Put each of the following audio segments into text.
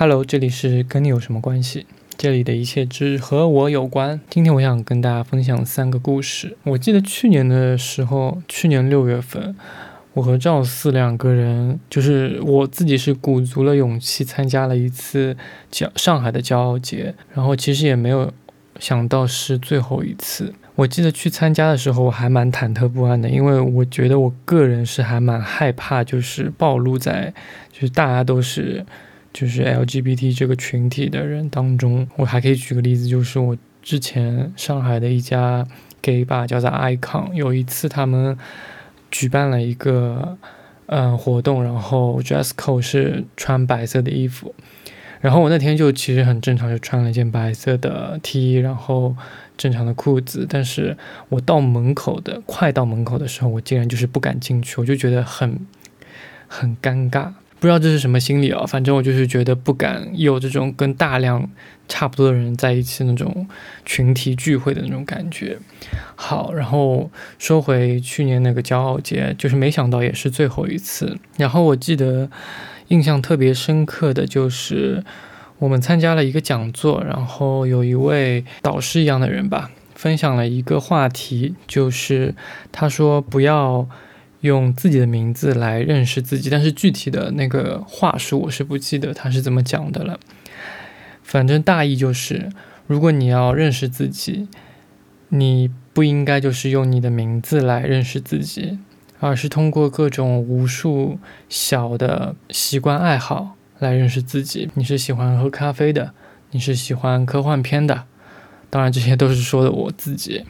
Hello，这里是跟你有什么关系？这里的一切只和我有关。今天我想跟大家分享三个故事。我记得去年的时候，去年六月份，我和赵四两个人，就是我自己是鼓足了勇气参加了一次骄上海的骄傲节，然后其实也没有想到是最后一次。我记得去参加的时候，我还蛮忐忑不安的，因为我觉得我个人是还蛮害怕，就是暴露在，就是大家都是。就是 LGBT 这个群体的人当中，我还可以举个例子，就是我之前上海的一家 gay 吧，叫做 Icon，有一次他们举办了一个嗯活动，然后 dress code 是穿白色的衣服，然后我那天就其实很正常，就穿了一件白色的 T，然后正常的裤子，但是我到门口的快到门口的时候，我竟然就是不敢进去，我就觉得很很尴尬。不知道这是什么心理啊？反正我就是觉得不敢有这种跟大量差不多的人在一起那种群体聚会的那种感觉。好，然后说回去年那个骄傲节，就是没想到也是最后一次。然后我记得印象特别深刻的就是我们参加了一个讲座，然后有一位导师一样的人吧，分享了一个话题，就是他说不要。用自己的名字来认识自己，但是具体的那个话术我是不记得他是怎么讲的了。反正大意就是，如果你要认识自己，你不应该就是用你的名字来认识自己，而是通过各种无数小的习惯爱好来认识自己。你是喜欢喝咖啡的，你是喜欢科幻片的，当然这些都是说的我自己。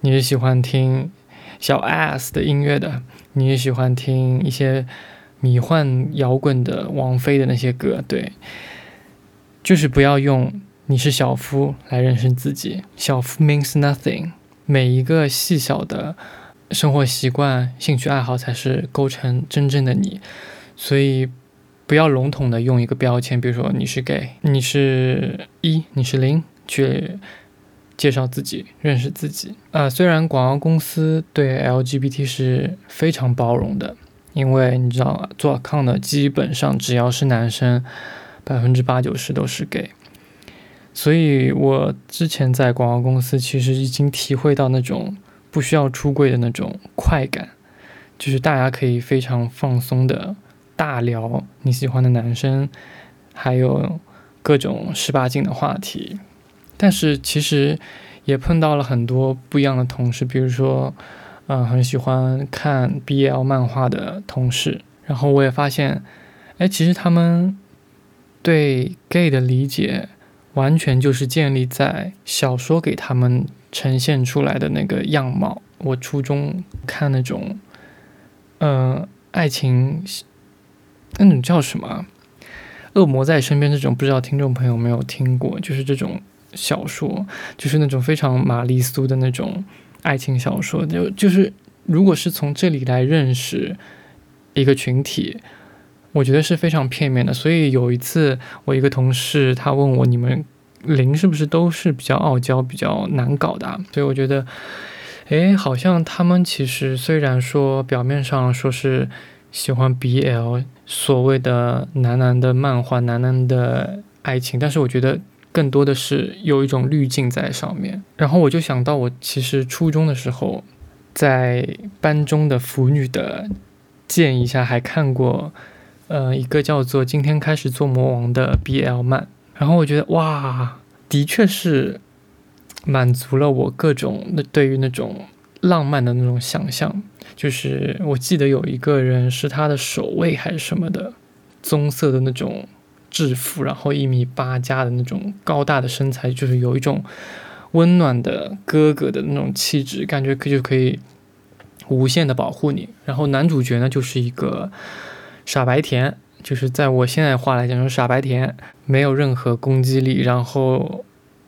你是喜欢听。小 S 的音乐的，你也喜欢听一些迷幻摇滚的王菲的那些歌，对，就是不要用你是小夫来认识自己，小夫 means nothing，每一个细小的生活习惯、兴趣爱好才是构成真正的你，所以不要笼统的用一个标签，比如说你是 gay，你是一，你是零，去。介绍自己，认识自己。呃，虽然广告公司对 LGBT 是非常包容的，因为你知道，做 account 的基本上只要是男生，百分之八九十都是 gay。所以我之前在广告公司，其实已经体会到那种不需要出柜的那种快感，就是大家可以非常放松的大聊你喜欢的男生，还有各种十八禁的话题。但是其实也碰到了很多不一样的同事，比如说，嗯，很喜欢看 BL 漫画的同事。然后我也发现，哎，其实他们对 gay 的理解完全就是建立在小说给他们呈现出来的那个样貌。我初中看那种，嗯，爱情，那种叫什么？恶魔在身边这种，不知道听众朋友有没有听过？就是这种。小说就是那种非常玛丽苏的那种爱情小说，就就是如果是从这里来认识一个群体，我觉得是非常片面的。所以有一次，我一个同事他问我：“你们零是不是都是比较傲娇、比较难搞的？”所以我觉得，哎，好像他们其实虽然说表面上说是喜欢 BL 所谓的男男的漫画、男男的爱情，但是我觉得。更多的是有一种滤镜在上面，然后我就想到，我其实初中的时候，在班中的腐女的建议下，还看过，呃，一个叫做《今天开始做魔王》的 BL 漫，然后我觉得哇，的确是满足了我各种那对于那种浪漫的那种想象，就是我记得有一个人是他的守卫还是什么的，棕色的那种。制服，然后一米八加的那种高大的身材，就是有一种温暖的哥哥的那种气质，感觉可就可以无限的保护你。然后男主角呢，就是一个傻白甜，就是在我现在话来讲，就是傻白甜，没有任何攻击力，然后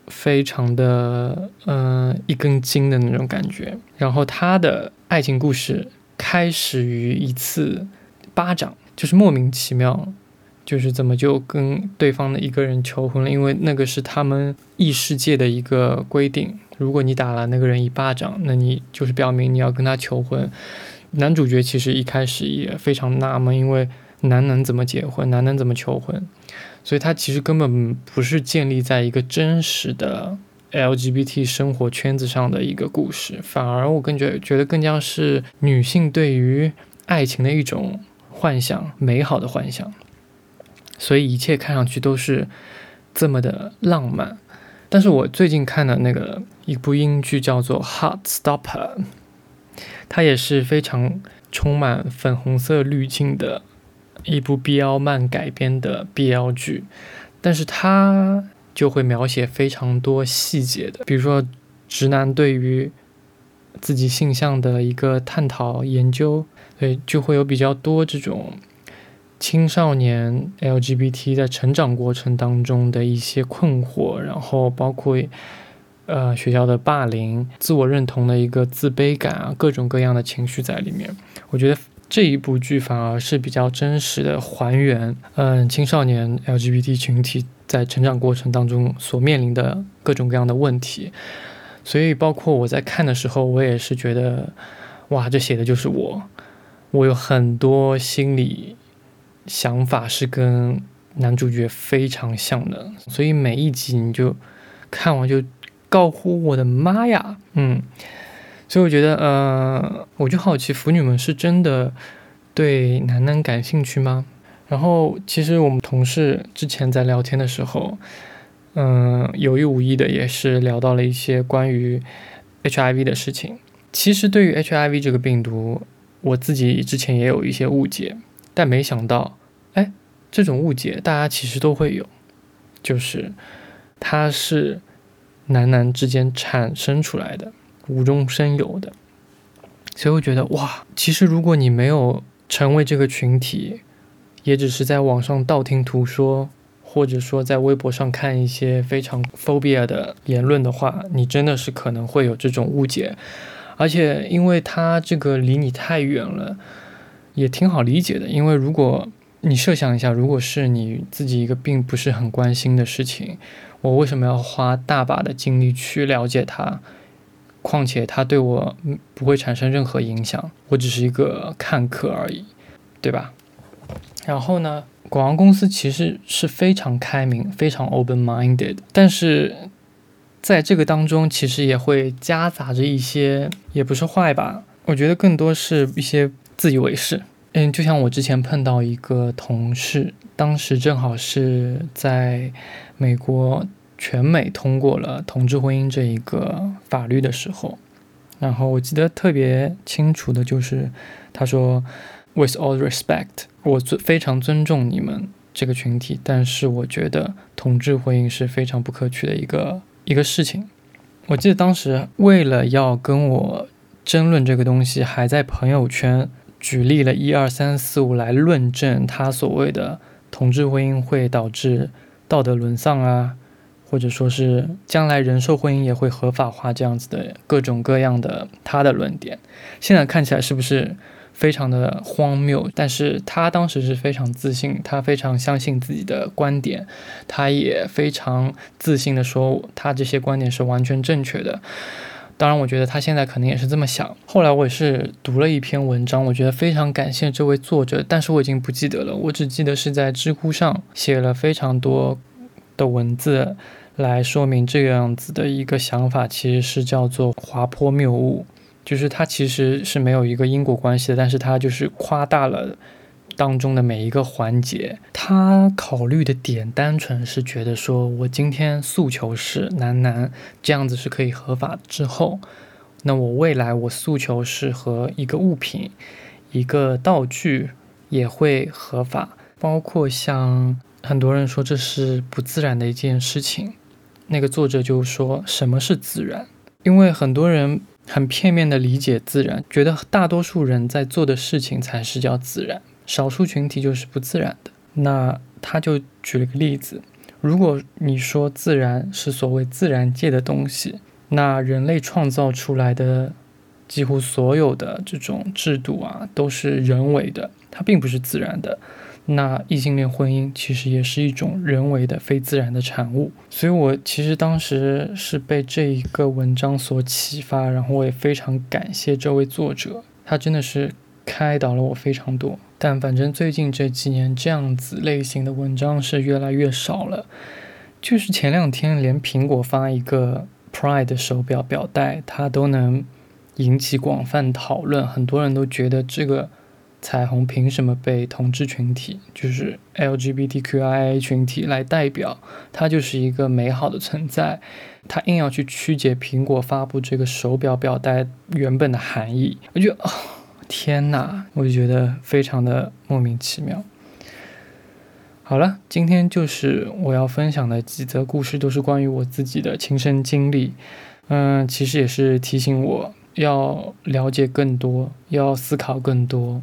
非常的嗯一根筋的那种感觉。然后他的爱情故事开始于一次巴掌，就是莫名其妙。就是怎么就跟对方的一个人求婚了？因为那个是他们异世界的一个规定。如果你打了那个人一巴掌，那你就是表明你要跟他求婚。男主角其实一开始也非常纳闷，因为男能怎么结婚？男能怎么求婚？所以他其实根本不是建立在一个真实的 LGBT 生活圈子上的一个故事，反而我更觉觉得更加是女性对于爱情的一种幻想，美好的幻想。所以一切看上去都是这么的浪漫。但是我最近看的那个一部英剧叫做《Heart Stopper》，它也是非常充满粉红色滤镜的一部 BL 漫改编的 BL 剧，但是它就会描写非常多细节的，比如说直男对于自己性向的一个探讨研究，对，就会有比较多这种。青少年 LGBT 在成长过程当中的一些困惑，然后包括呃学校的霸凌、自我认同的一个自卑感啊，各种各样的情绪在里面。我觉得这一部剧反而是比较真实的还原，嗯，青少年 LGBT 群体在成长过程当中所面临的各种各样的问题。所以，包括我在看的时候，我也是觉得，哇，这写的就是我，我有很多心理。想法是跟男主角非常像的，所以每一集你就看完就高呼我的妈呀，嗯，所以我觉得，呃，我就好奇腐女们是真的对男男感兴趣吗？然后其实我们同事之前在聊天的时候，嗯，有意无意的也是聊到了一些关于 HIV 的事情。其实对于 HIV 这个病毒，我自己之前也有一些误解。但没想到，哎，这种误解大家其实都会有，就是它是男男之间产生出来的，无中生有的。所以我觉得，哇，其实如果你没有成为这个群体，也只是在网上道听途说，或者说在微博上看一些非常 phobia 的言论的话，你真的是可能会有这种误解。而且，因为它这个离你太远了。也挺好理解的，因为如果你设想一下，如果是你自己一个并不是很关心的事情，我为什么要花大把的精力去了解它？况且它对我不会产生任何影响，我只是一个看客而已，对吧？然后呢，广告公司其实是非常开明、非常 open-minded，但是在这个当中，其实也会夹杂着一些，也不是坏吧？我觉得更多是一些。自以为是，嗯，就像我之前碰到一个同事，当时正好是在美国全美通过了同志婚姻这一个法律的时候，然后我记得特别清楚的就是，他说，With all respect，我尊非常尊重你们这个群体，但是我觉得同志婚姻是非常不可取的一个一个事情。我记得当时为了要跟我争论这个东西，还在朋友圈。举例了一二三四五来论证他所谓的同志婚姻会导致道德沦丧啊，或者说是将来人兽婚姻也会合法化这样子的各种各样的他的论点，现在看起来是不是非常的荒谬？但是他当时是非常自信，他非常相信自己的观点，他也非常自信的说他这些观点是完全正确的。当然，我觉得他现在可能也是这么想。后来我也是读了一篇文章，我觉得非常感谢这位作者，但是我已经不记得了。我只记得是在知乎上写了非常多的文字来说明这样子的一个想法，其实是叫做滑坡谬误，就是它其实是没有一个因果关系的，但是它就是夸大了。当中的每一个环节，他考虑的点单纯是觉得说，我今天诉求是男男这样子是可以合法之后，那我未来我诉求是和一个物品、一个道具也会合法，包括像很多人说这是不自然的一件事情，那个作者就说什么是自然？因为很多人很片面的理解自然，觉得大多数人在做的事情才是叫自然。少数群体就是不自然的。那他就举了个例子：如果你说自然是所谓自然界的东西，那人类创造出来的几乎所有的这种制度啊，都是人为的，它并不是自然的。那异性恋婚姻其实也是一种人为的非自然的产物。所以我其实当时是被这一个文章所启发，然后我也非常感谢这位作者，他真的是开导了我非常多。但反正最近这几年这样子类型的文章是越来越少了。就是前两天，连苹果发一个 Pride 手表表带，它都能引起广泛讨论。很多人都觉得这个彩虹凭什么被同志群体，就是 LGBTQIA 群体来代表？它就是一个美好的存在。他硬要去曲解苹果发布这个手表表带原本的含义，我觉得啊，天呐！我就觉得非常的莫名其妙。好了，今天就是我要分享的几则故事，都是关于我自己的亲身经历。嗯，其实也是提醒我要了解更多，要思考更多。